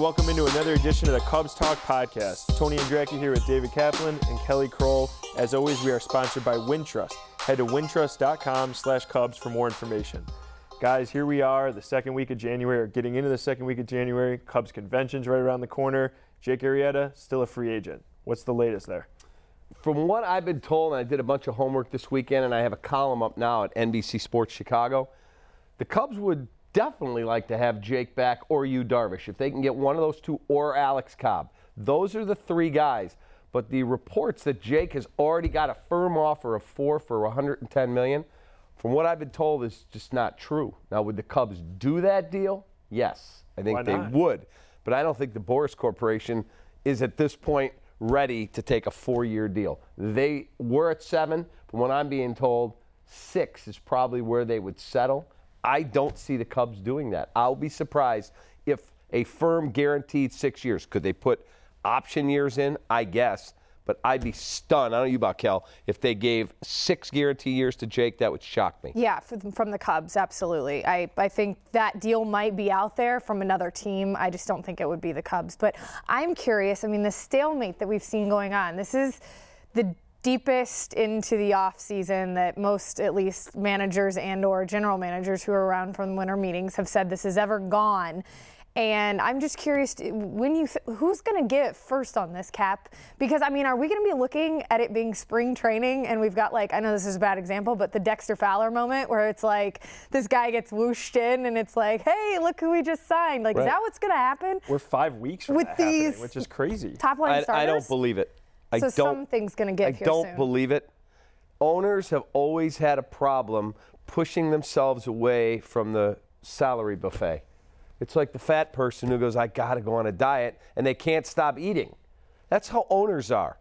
Welcome into another edition of the Cubs Talk podcast. Tony Andracki here with David Kaplan and Kelly Crull. As always, we are sponsored by Wintrust. Head to wintrust.com slash Cubs for more information. Guys, here we are, the second week of January, or getting into the second week of January. Cubs convention's right around the corner. Jake Arrieta, still a free agent. What's the latest there? From what I've been told, and I did a bunch of homework this weekend, and I have a column up now at NBC Sports Chicago, the Cubs would definitely like to have Jake back or Yu Darvish. If they can get one of those two or Alex Cobb. Those are the three guys. But the reports that Jake has already got a firm offer of four for 110 million, from what I've been told, is just not true. Now, would the Cubs do that deal? Yes, I think they would. But I don't think the Boras Corporation is at this point ready to take a four-year deal. They were at seven, but when I'm being told six is probably where they would settle. I don't see the Cubs doing that. I'll be surprised if a firm guaranteed six years. Could they put option years in? I guess. But I'd be stunned. I don't know you about Kel. If they gave six guarantee years to Jake, that would shock me. Yeah, from the Cubs, absolutely. I, I think that deal might be out there from another team. I just don't think it would be the Cubs. But I'm curious. I mean, the stalemate that we've seen going on. This is the deepest into the off season that most at least managers and or general managers who are around from winter meetings have said this has ever gone. And I'm just curious when you th- who's going to get first on this cap? Because I mean are we going to be looking at it being spring training and we've got like I know this is a bad example but the Dexter Fowler moment where it's like this guy gets whooshed in and it's like hey look who we just signed. Like right. is that what's going to happen? We're 5 weeks with these which is crazy. top line I, starters I don't believe it I so something's going to get I here don't soon. believe it. Owners have always had a problem pushing themselves away from the salary buffet. It's like the fat person who goes, I got to go on a diet, and they can't stop eating. That's how owners are.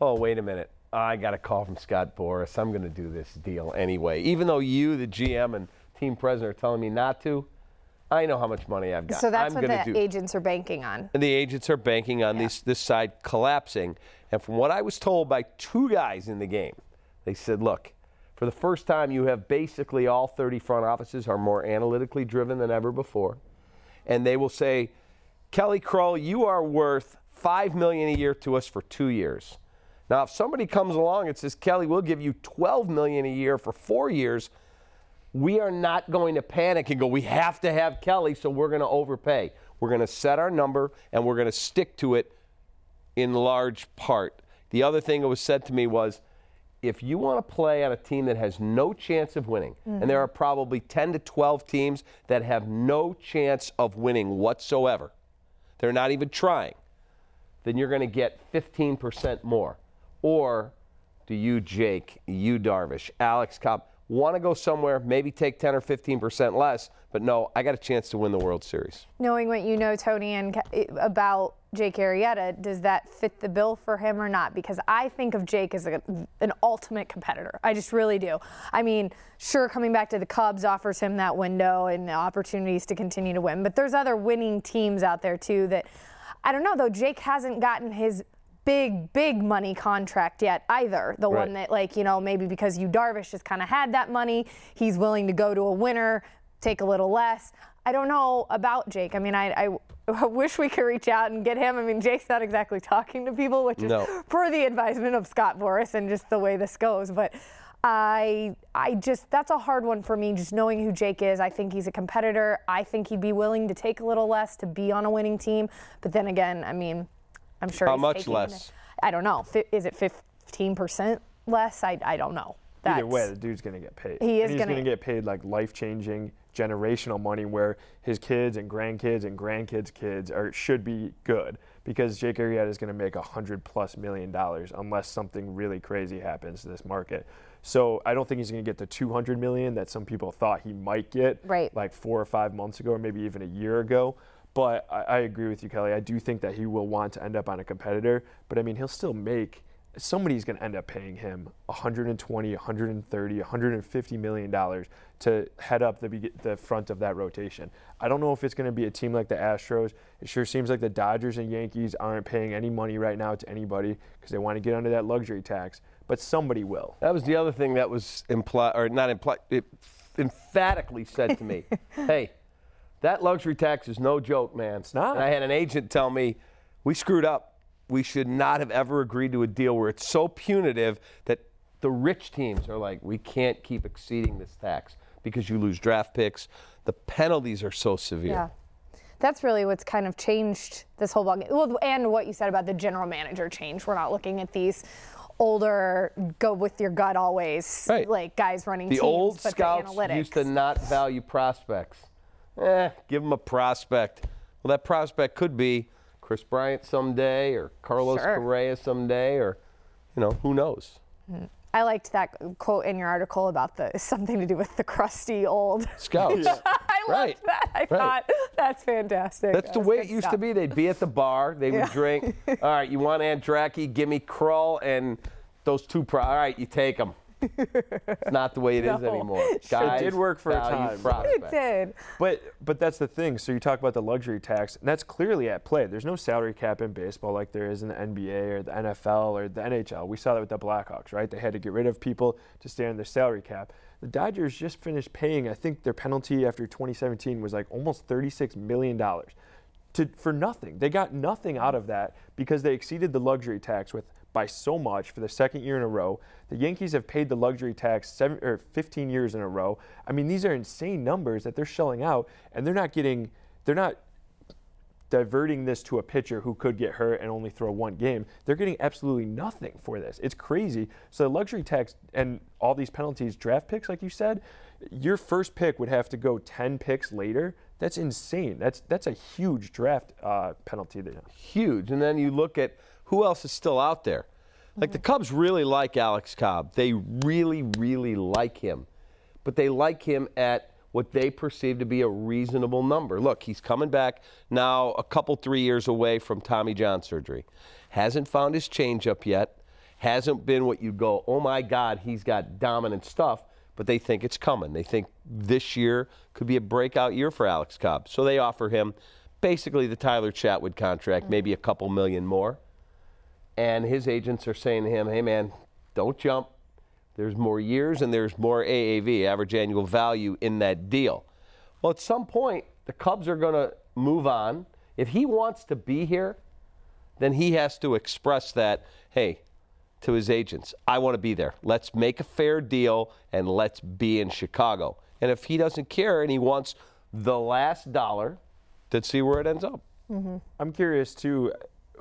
Oh, wait a minute. I got a call from Scott Boras. I'm going to do this deal anyway. Even though you, the GM and team president, are telling me not to, I know how much money I've got. So that's I'm what the do. agents are banking on. And the agents are banking on Yeah. this this side collapsing. And from what I was told by two guys in the game, they said, look, for the first time, you have basically all 30 front offices are more analytically driven than ever before. And they will say, Kelly Crull, you are worth five million a year to us for two years. Now, if somebody comes along and says, Kelly, we'll give you 12 million a year for four years, we are not going to panic and go, we have to have Kelly, so we're going to overpay. We're going to set our number and we're going to stick to it in large part. The other thing that was said to me was, if you want to play on a team that has no chance of winning, and there are mm-hmm. probably 10 to 12 teams that have no chance of winning whatsoever, they're not even trying, then you're going to get 15% more. Or do you, Jake, you, Darvish, Alex Cobb, want to go somewhere, maybe take 10 or 15% less, but no, I got a chance to win the World Series. Knowing what you know, Tony, and eh, about Jake Arrieta, does that fit the bill for him or not? Because I think of Jake as a, an ultimate competitor. I just really do. I mean, sure, coming back to the Cubs offers him that window and opportunities to continue to win, but there's other winning teams out there too that I don't know though. Jake hasn't gotten his big, big money contract yet either. The Right. one that, like, you know, maybe because Yu Darvish has kind of had that money, he's willing to go to a winner, take a little less. I don't know about Jake. I mean, I, I wish we could reach out and get him. I mean, Jake's not exactly talking to people, which is No. per the advisement of Scott Boras and just the way this goes. But I, I just that's a hard one for me. Just knowing who Jake is, I think he's a competitor. I think he'd be willing to take a little less to be on a winning team. But then again, I mean, I'm sure. How he's much taking- less? I don't know. Is it 15 percent less? I, I don't know. That's, Either way, the dude's going to get paid. He is he's gonna- to get paid like life-changing, generational money, where his kids and grandkids and grandkids' kids are should be good because Jake Arrieta is going to make a hundred plus million dollars unless something really crazy happens to this market. So I don't think he's going to get the 200 million that some people thought he might get, Right. like four or five months ago, or maybe even a year ago. But I, I agree with you, Kelly. I do think that he will want to end up on a competitor. But I mean, he'll still make. Somebody's going to end up paying him 120, 130, 150 million dollars to head up the the front of that rotation. I don't know if it's going to be a team like the Astros. It sure seems like the Dodgers and Yankees aren't paying any money right now to anybody because they want to get under that luxury tax. But somebody will. That was the other thing that was implied, or not implied, emphatically said to me, hey, that luxury tax is no joke, man. It's not. And I had an agent tell me, we screwed up. We should not have ever agreed to a deal where it's so punitive that the rich teams are like, we can't keep exceeding this tax because you lose draft picks. The penalties are so severe. Yeah. That's really what's kind of changed this whole ball game. Well, and what you said about the general manager change. We're not looking at these older, go with your gut always, Right. like guys running The teams, old but scouts the analytics. used to not value prospects. Eh, give them a prospect. Well, that prospect could be Kris Bryant someday, or Carlos Sure. Correa someday, or you know who knows. I liked that quote in your article about the something to do with the crusty old. Scouts. I Right. loved that. I Right. thought that's fantastic. That's That the way it used stuff. to be. They'd be at the bar. They would drink. All right, you want Andracki? Give me Crull and those two. Pro- All right, you take them. It's not the way it is No. anymore. It did work for a value time. It did. But but that's the thing. So you talk about the luxury tax, and that's clearly at play. There's no salary cap in baseball like there is in the NBA or the NFL or the NHL. We saw that with the Blackhawks, right? They had to get rid of people to stay on their salary cap. The Dodgers just finished paying. I think their penalty after 2017 was like almost 36 million dollars. To, for nothing. They got nothing out of that because they exceeded the luxury tax with by so much for the second year in a row. The Yankees have paid the luxury tax seven or 15 years in a row. I mean, these are insane numbers that they're shelling out, and they're not getting, they're not diverting this to a pitcher who could get hurt and only throw one game. They're getting absolutely nothing for this. It's crazy. So the luxury tax and all these penalties, draft picks, like you said, your first pick would have to go 10 picks later. That's insane. That's that's a huge draft uh, penalty there. huge. And then you look at who else is still out there. Like the Cubs really like Alex Cobb. They really, really like him. But they like him at what they perceive to be a reasonable number. Look, he's coming back now a couple, three years away from Tommy John surgery. Hasn't found his changeup yet. Hasn't been what you'd go, oh my God, he's got dominant stuff. But they think it's coming. They think this year could be a breakout year for Alex Cobb. So they offer him basically the Tyler Chatwood contract, maybe a couple million more. And his agents are saying to him, hey man, don't jump. There's more years and there's more AAV, average annual value, in that deal. Well, at some point, the Cubs are going to move on. If he wants to be here, then he has to express that, hey, to his agents, I want to be there. Let's make a fair deal and let's be in Chicago. And if he doesn't care and he wants the last dollar, then see where it ends up. Mm-hmm. I'm curious too,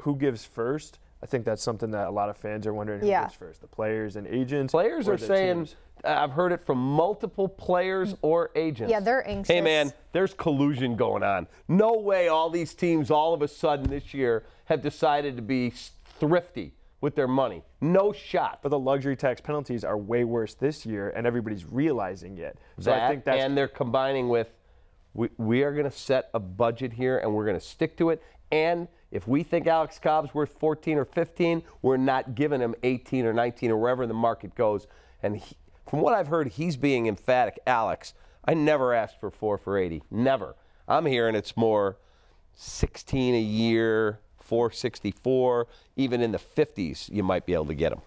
who gives first? I think that's something that a lot of fans are wondering yeah. who Yeah. gives first, the players and agents. Players are saying, teams. I've heard it from multiple players mm. or agents. Yeah, they're anxious. Hey, man, there's collusion going on. No way all these teams all of a sudden this year have decided to be thrifty with their money. No shot. But the luxury tax penalties are way worse this year, and everybody's realizing it. So that, I think that's and they're combining with we, we are going to set a budget here and we're going to stick to it. And if we think Alex Cobb's worth 14 or 15, we're not giving him 18 or 19 or wherever the market goes. And he, from what I've heard, he's being emphatic. Alex, I never asked for four for 80. Never. I'm hearing it's more 16 a year, 464, even in the 50s, you might be able to get him.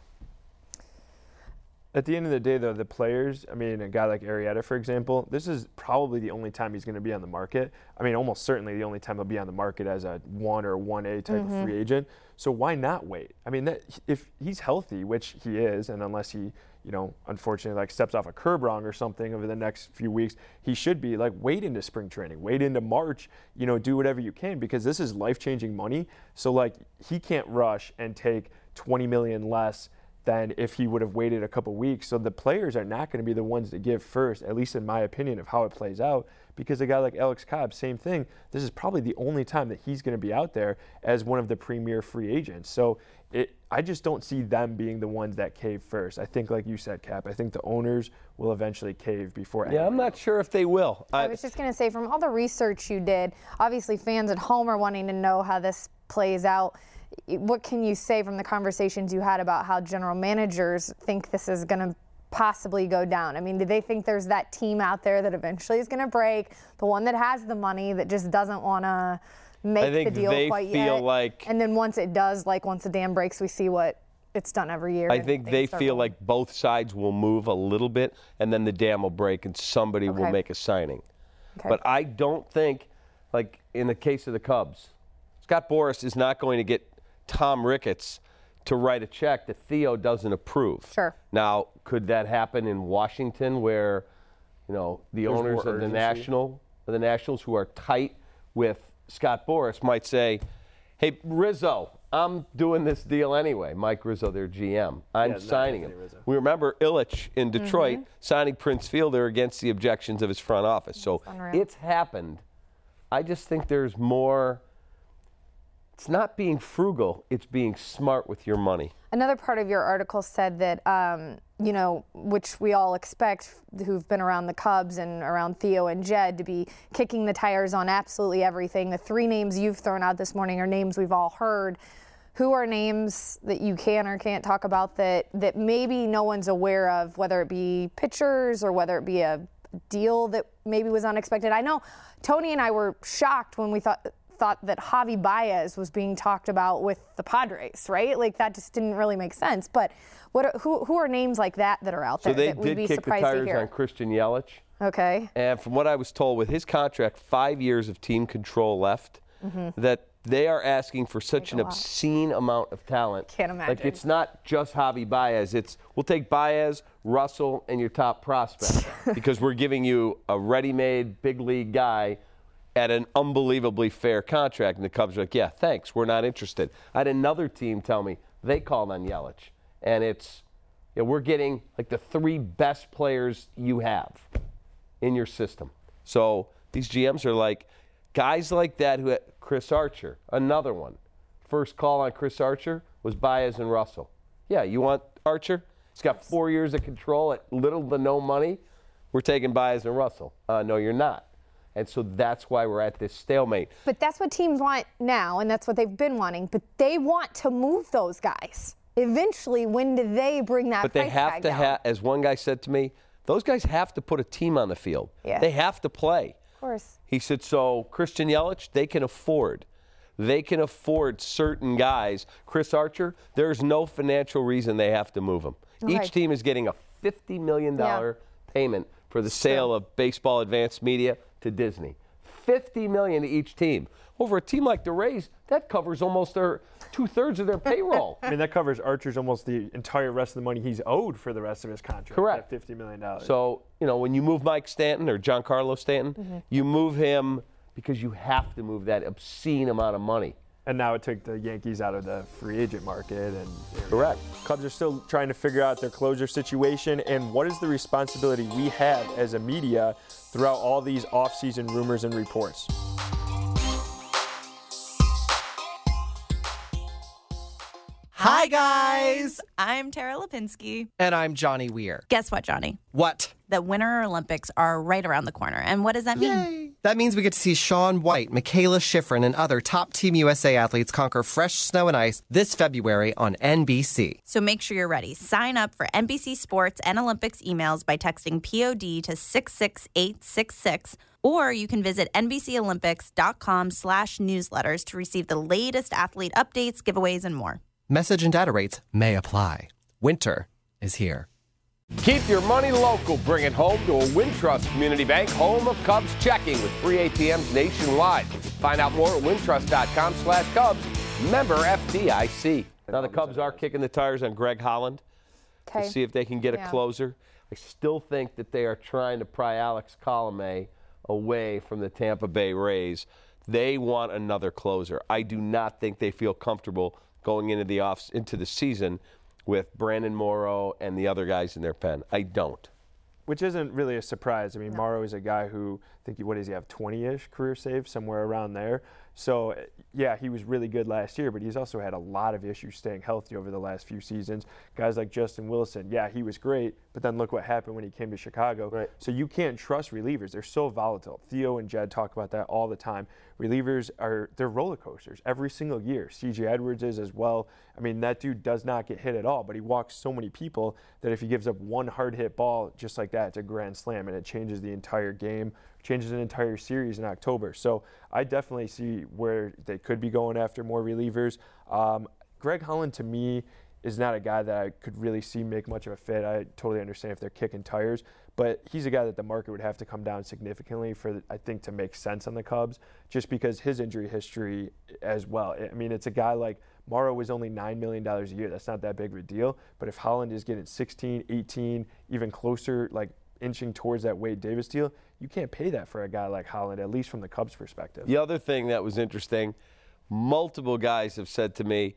At the end of the day, though, the players, I mean, a guy like Arrieta, for example, this is probably the only time he's going to be on the market. I mean, almost certainly the only time he'll be on the market as a 1 or 1A type of free mm-hmm. agent. So why not wait? I mean, that, if he's healthy, which he is, and unless he, you know, unfortunately, like steps off a curb wrong or something over the next few weeks, he should be like wait into spring training, wait into March, you know, do whatever you can because this is life changing money. So, like, he can't rush and take 20 million less than if he would have waited a couple weeks. So the players are not going to be the ones to give first, at least in my opinion, of how it plays out. Because a guy like Alex Cobb, same thing. This is probably the only time that he's going to be out there as one of the premier free agents. So it, I just don't see them being the ones that cave first. I think, like you said, Cap, I think the owners will eventually cave before. Yeah, I'm not sure if they will. I was just going to say, from all the research you did, obviously fans at home are wanting to know how this plays out. What can you say from the conversations you had about how general managers think this is going to possibly go down? I mean, do they think there's that team out there that eventually is going to break, the one that has the money that just doesn't want to make the deal they quite feel yet? like- and then once it does, like once the dam breaks, we see what it's done every year. I think they feel rolling. like both sides will move a little bit, and then the dam will break, and somebody will make a signing. Okay. But I don't think, like in the case of the Cubs, Scott Boras is not going to get Tom Ricketts to write a check that Theo doesn't approve. Sure. Now, could that happen in Washington, where you know the There's owners more of the national, of the Nationals, who are tight with Scott Boras, might say, "Hey Rizzo, I'm doing this deal anyway." Mike Rizzo, their GM, I'm Yeah, signing him. Rizzo. We remember Ilitch in Mm-hmm. Detroit signing Prince Fielder against the objections of his front office. So unreal. it's happened. I just think there's more. It's not being frugal, it's being smart with your money. Another part of your article said that, um, you know, which we all expect who've been around the Cubs and around Theo and Jed to be kicking the tires on absolutely everything. The three names you've thrown out this morning are names we've all heard. Who are names that you can or can't talk about that, that maybe no one's aware of, whether it be pitchers or whether it be a deal that maybe was unexpected? I know Tony and I were shocked when we thought thought that Javi Baez was being talked about with the Padres, right? Like that just didn't really make sense. But what are, who who are names like that that are out So there they that did be kick the surprised to tires hear? on Christian Yelich. Okay. And from what I was told, with his contract, five years of team control left, that they are asking for such an Mm-hmm. lot. obscene amount of talent. Can't imagine. Like it's not just Javi Baez. It's we'll take Baez, Russell, and your top prospect because we're giving you a ready-made big league guy at an unbelievably fair contract. And the Cubs are like, yeah, thanks, we're not interested. I had another team tell me they called on Yelich, and it's yeah, we're getting like the three best players you have in your system. So these GMs are like guys like that who Chris Archer, another one. First call on Chris Archer was Baez and Russell. Yeah, you want Archer? He's got four years of control at little to no money. We're taking Baez and Russell. Uh, no, you're not. And so that's why we're at this stalemate. But that's what teams want now, and that's what they've been wanting. But they want to move those guys. Eventually, when do they bring that But they have to have, as one guy said to me, those guys have to put a team on the field. Yeah. They have to play. Of course. He said, so Christian Yelich, they can afford. They can afford certain guys. Chris Archer, there's no financial reason they have to move him. Okay. Each team is getting a $50 million Yeah. payment for the sale of baseball advanced media to Disney. 50 million to each team. Over a team like the Rays, that covers almost their two thirds of their payroll. I mean, that covers Archer's almost the entire rest of the money he's owed for the rest of his contract. Correct. That $50 million. So, you know, when you move Mike Stanton or Giancarlo Stanton, Mm-hmm. you move him because you have to move that obscene amount of money. and now it took the Yankees out of the free agent market. And Correct. Cubs are still trying to figure out their closure situation and what is the responsibility we have as a media throughout all these offseason rumors and reports. Hi, guys! I'm Tara Lipinski. And I'm Johnny Weir. Guess what, Johnny? What? The Winter Olympics are right around the corner. And what does that mean? Yay! That means we get to see Shaun White, Mikaela Shiffrin, and other top Team USA athletes conquer fresh snow and ice this February on NBC. So make sure you're ready. Sign up for NBC Sports and Olympics emails by texting POD to 66866 or you can visit NBCOlympics.com slash newsletters to receive the latest athlete updates, giveaways, and more. Message and data rates may apply. Winter is here. Keep your money local. Bring it home to a Wintrust Community Bank, home of Cubs checking with free ATMs nationwide. Find out more at wintrust.com slash Cubs. Member FDIC. Now the Cubs are kicking the tires on Greg Holland Okay. to see if they can get a closer. I still think that they are trying to pry Alex Colome away from the Tampa Bay Rays. They want another closer. I do not think they feel comfortable going into the off into the season with Brandon Morrow and the other guys in their pen. I don't. Which isn't really a surprise. I mean, Morrow is a guy who I think what does he have 20-ish career saves somewhere around there. So, uh, yeah, he was really good last year, but he's also had a lot of issues staying healthy over the last few seasons. Guys like Justin Wilson, yeah, he was great, but then look what happened when he came to Chicago. Right. So you can't trust relievers. They're so volatile. Theo and Jed talk about that all the time. Relievers are they're roller coasters every single year. CJ Edwards is as well. I mean, that dude does not get hit at all, but he walks so many people that if he gives up one hard hit ball just like that, it's a grand slam and it changes the entire game, changes an entire series in October. So I definitely see where they could be going after more relievers. Um, Greg Holland to me is not a guy that I could really see make much of a fit. I totally understand if they're kicking tires, but he's a guy that the market would have to come down significantly for I think to make sense on the Cubs, just because his injury history as well. I mean, it's a guy like Morrow was only $9 million a year. That's not that big of a deal. But if Holland is getting 16, 18, even closer, like inching towards that Wade Davis deal, you can't pay that for a guy like Holland, at least from the Cubs' perspective. The other thing that was interesting, multiple guys have said to me,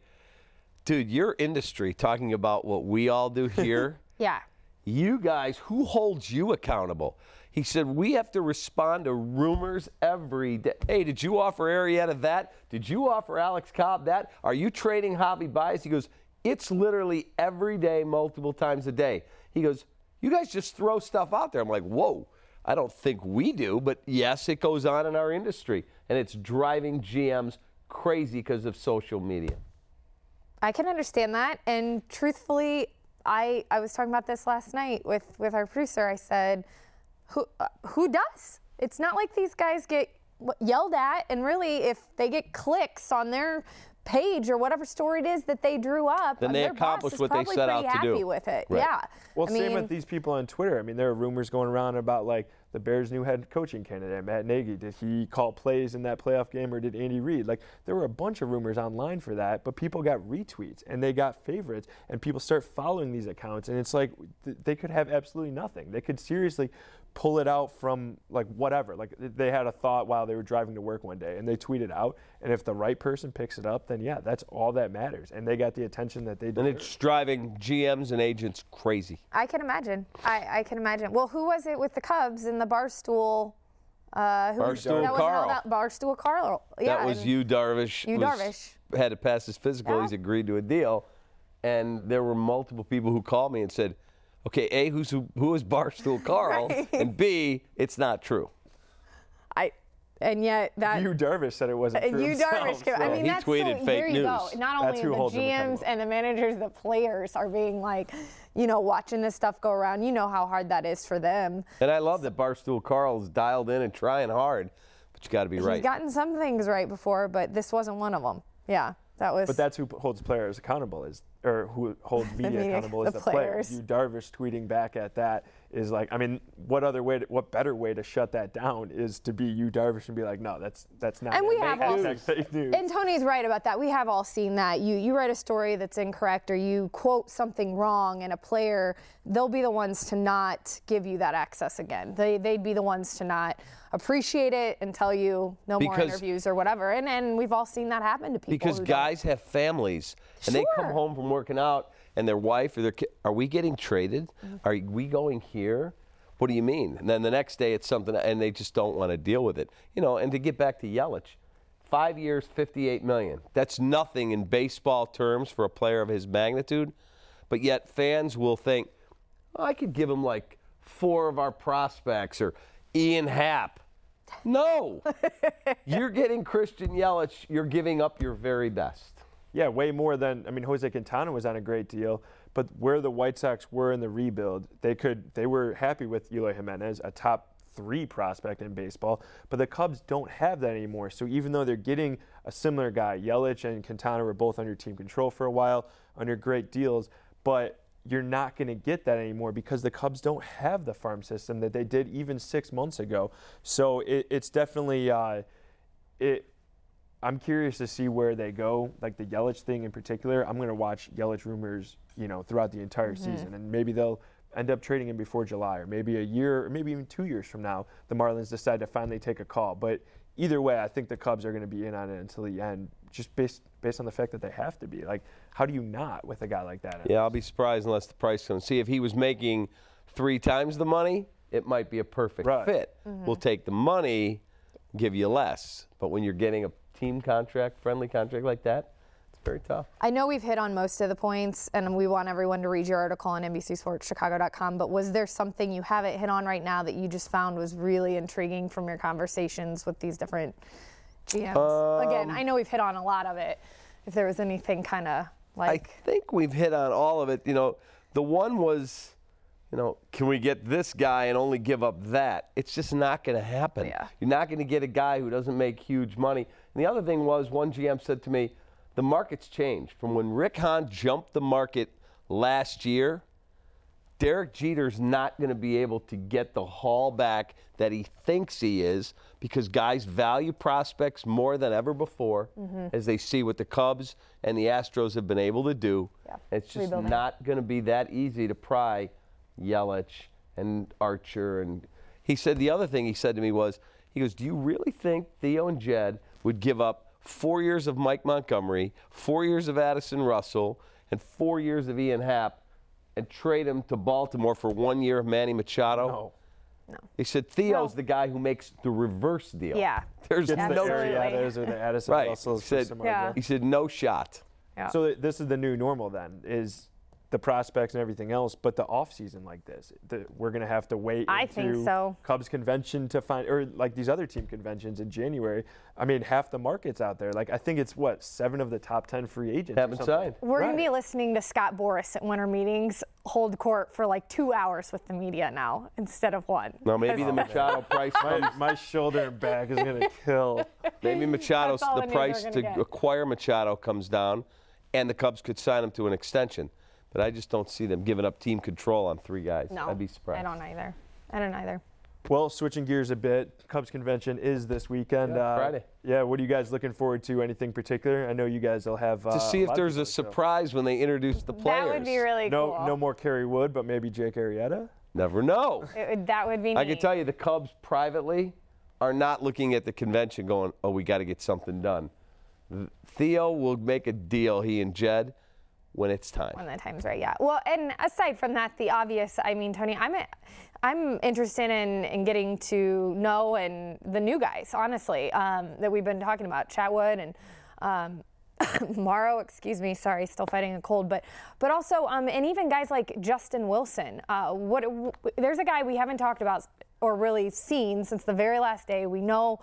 dude, your industry, talking about what we all do here, Yeah. you guys, who holds you accountable? He said, we have to respond to rumors every day. Hey, did you offer Arrieta that? Did you offer Alex Cobb that? Are you trading Javi Baez? He goes, it's literally every day, multiple times a day. He goes, you guys just throw stuff out there. I'm like, whoa. I don't think we do, but yes, it goes on in our industry. And it's driving GMs crazy because of social media. I can understand that. And truthfully, I, I was talking about this last night with, with our producer. I said, who, uh, who does? It's not like these guys get yelled at. And really, if they get clicks on their page or whatever story it is that they drew up, Then uh, they their boss is what they probably set pretty out to do. happy with it. Right. Yeah. Well, I same mean, with these people on Twitter. I mean, there are rumors going around about like the Bears' new head coaching candidate, Matt Nagy. Did he call plays in that playoff game, or did Andy Reid? Like, there were a bunch of rumors online for that, but people got retweets and they got favorites, and people start following these accounts, and it's like th- they could have absolutely nothing. They could seriously pull it out from like whatever. Like they had a thought while they were driving to work one day, and they tweeted out, and if the right person picks it up, then yeah, that's all that matters, and they got the attention that they did. And it's driving GMs and agents crazy. I can imagine. I, I can imagine. Well, who was it with the Cubs the Barstool? Uh, who Barstool that was Carl. Barstool Carl. Yeah, that was you, Darvish. Was- Darvish. Had to pass his physical. Yeah. He's agreed to a deal. And there were multiple people who called me and said, okay, A, who's, who, who is Barstool Carl? Right. And B, it's not true. I, and yet that. Yu Darvish said it wasn't and true you himself, Darvish. came- I mean, He that's tweeted so, fake there you go. news. Not That's only who the GMs and the managers, the players are being like, you know, watching this stuff go around. You know how hard that is for them. And I love that Barstool Carl's dialed in and trying hard, but you got to be right. He's gotten some things right before, but this wasn't one of them. Yeah, that was. But that's who holds players accountable is, or who holds media media- accountable is the the, players. players. Yu Darvish tweeting back at that is like, I mean, what other way, to, what better way to shut that down is to be Yu Darvish and be like, no, that's that's not. And it. we have all- hashtag fake news. And Tony's right about that. We have all seen that. You you write a story that's incorrect or you quote something wrong, and a player, they'll be the ones to not give you that access again. They they'd be the ones to not appreciate it and tell you no more interviews or whatever. And and we've all seen that happen to people. because who don't- guys have families and they come home from working out and their wife or their kid, are we getting traded? Mm-hmm. Are we going here? What do you mean? And then the next day it's something, and they just don't want to deal with it. You know, and to get back to Yelich, five years, 58 million. That's nothing in baseball terms for a player of his magnitude. But yet fans will think, oh, I could give him like four of our prospects or Ian Happ. No, you're getting Christian Yelich. You're giving up your very best. Yeah, way more than I mean Jose Quintana was on a great deal, but where the White Sox were in the rebuild, they could they were happy with Eloy Jimenez, a top three prospect in baseball, but the Cubs don't have that anymore. So even though they're getting a similar guy, Yelich and Quintana were both under team control for a while, under great deals, but you're not going to get that anymore because the Cubs don't have the farm system that they did even six months ago. So it, it's definitely uh, it. I'm curious to see where they go, like the Yelich thing in particular. I'm going to watch Yelich rumors, you know, throughout the entire mm-hmm. season, and maybe they'll end up trading him before July, or maybe a year, or maybe even two years from now, the Marlins decide to finally take a call. But either way, I think the Cubs are going to be in on it until the end, just based based on the fact that they have to be. Like, how do you not with a guy like that? Yeah, I'll be surprised unless the price comes. See, if he was making three times the money, it might be a perfect Right. fit. Mm-hmm. We'll take the money, give you less. But when you're getting a team contract, friendly contract like that, it's very tough. I know we've hit on most of the points, and we want everyone to read your article on NBCSportsChicago.com. But was there something you haven't hit on right now that you just found was really intriguing from your conversations with these different GMs? Again, um, I know we've hit on a lot of it. If there was anything kind of like, I think we've hit on all of it. You know, the one was, you know, can we get this guy and only give up that? It's just not going to happen. Yeah. You're not going to get a guy who doesn't make huge money. And the other thing was, one GM said to me, the market's changed from when Rick Hahn jumped the market last year. Derek Jeter's not going to be able to get the haul back that he thinks he is because guys value prospects more than ever before mm-hmm. as they see what the Cubs and the Astros have been able to do. Yeah, It's just rebuilding. not going to be that easy to pry Yelich and Archer. And he said the other thing he said to me was, he goes, Do you really think Theo and Jed would give up four years of Mike Montgomery, four years of Addison Russell, and four years of Ian Happ and trade him to Baltimore for one year of Manny Machado? No. He said Theo's No. the guy who makes the reverse deal. Yeah. There's Gets no the Absolutely. Arrieta's or the Addison right. He Russells for said, Yeah. He said no shot. yeah. So th- this is the new normal then, is the prospects and everything else, but the off season like this, the, we're gonna have to wait. I think so. Cubs convention to find, or like these other team conventions in January. I mean, half the market's out there. Like I think it's what seven of the top ten free agents Haven't something. signed. We're going to be listening to Scott Boras at winter meetings hold court for like two hours with the media now instead of one. Now maybe the Because- Machado price My, my shoulder and back is gonna kill. Maybe Machado's the the price to gonna get. acquire Machado comes down, and the Cubs could sign him to an extension. But I just don't see them giving up team control on three guys. No, I'd be surprised. I don't either. I don't either. Well, switching gears a bit, Cubs convention is this weekend. Yeah, uh, Friday. Yeah, what are you guys looking forward to? Anything particular? I know you guys will have uh, To see if lot of there's a on show. surprise when they introduce the players. That would be really No, cool. no more Kerry Wood, but maybe Jake Arrieta. Never know. It would- that would be I neat. can tell you the Cubs privately are not looking at the convention going, oh, we got to get something done. Theo will make a deal, he and Jed, when it's time. when the time's right. Yeah. Well, and aside from that, the obvious. I mean, Tony, I'm I'm interested in in getting to know and the new guys, honestly, um, that we've been talking about, Chatwood and. Um, Morrow, excuse me, sorry, still fighting a cold, but but also um, and even guys like Justin Wilson. Uh, what w- there's a guy we haven't talked about or really seen since the very last day. We know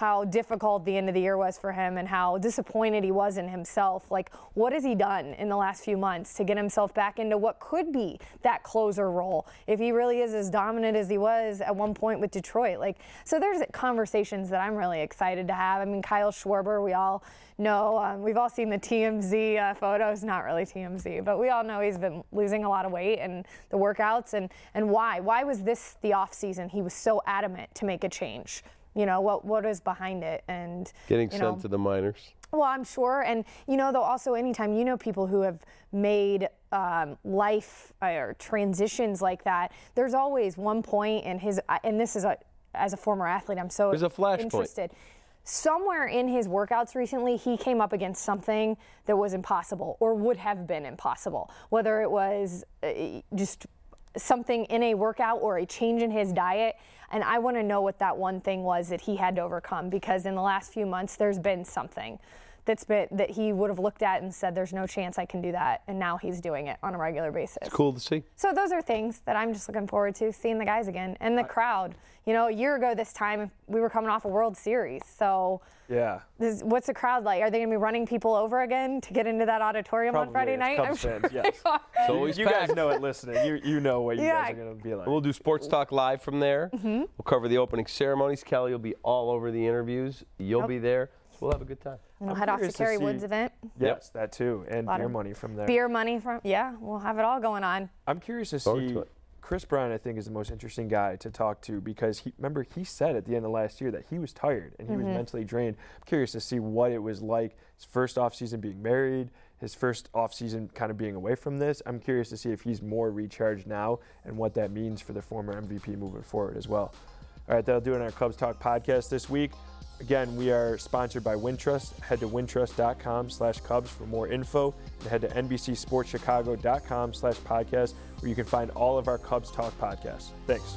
how difficult the end of the year was for him and how disappointed he was in himself. Like, what has he done in the last few months to get himself back into what could be that closer role if he really is as dominant as he was at one point with Detroit? Like, so there's conversations that I'm really excited to have. I mean, Kyle Schwarber, we all know, um, we've all seen the TMZ uh, photos, not really TMZ, but we all know he's been losing a lot of weight and the workouts and, and why. Why was this the off season? He was so adamant to make a change you know what what is behind it and Getting sent know, to the minors. well i'm sure and you know though also anytime you know people who have made um, life or transitions like that there's always one point in his uh, and this is a as a former athlete i'm so There's a flashpoint. interested somewhere in his workouts recently he came up against something that was impossible or would have been impossible whether it was uh, just something in a workout or a change in his diet. And I want to know what that one thing was that he had to overcome because in the last few months, there's been something that's been that he would have looked at and said, "There's no chance I can do that," and now he's doing it on a regular basis. It's Cool to see. So those are things that I'm just looking forward to seeing the guys again and the crowd. You know, a year ago this time we were coming off a World Series, so Yeah. this, what's the crowd like? Are they going to be running people over again to get into that auditorium on Friday it's night? Cubs I'm sure fans, yes. they are. It's always you guys know it listening. You you know what you Yeah. guys are gonna be like. We'll do Sports Talk Live from there. Mm-hmm. We'll cover the opening ceremonies. Kelly will be all over the interviews. You'll be there. We'll have a good time. And we'll I'm head off to curious to Kerry Woods event. yes, that too, and beer of money from there. Beer money from yeah, we'll have it all going on. I'm curious to Forward see. to. Kris Bryant, I think, is the most interesting guy to talk to because he remember he said at the end of last year that he was tired and he Mm-hmm. was mentally drained. I'm curious to see what it was like his first offseason being married, his first offseason kind of being away from this. I'm curious to see if he's more recharged now and what that means for the former MVP moving forward as well. All right, that'll do it on our Cubs Talk podcast this week. Again, we are sponsored by Wintrust. Head to wintrust.com slash Cubs for more info and head to NBCSportsChicago.com slash podcast where you can find all of our Cubs Talk podcasts. Thanks.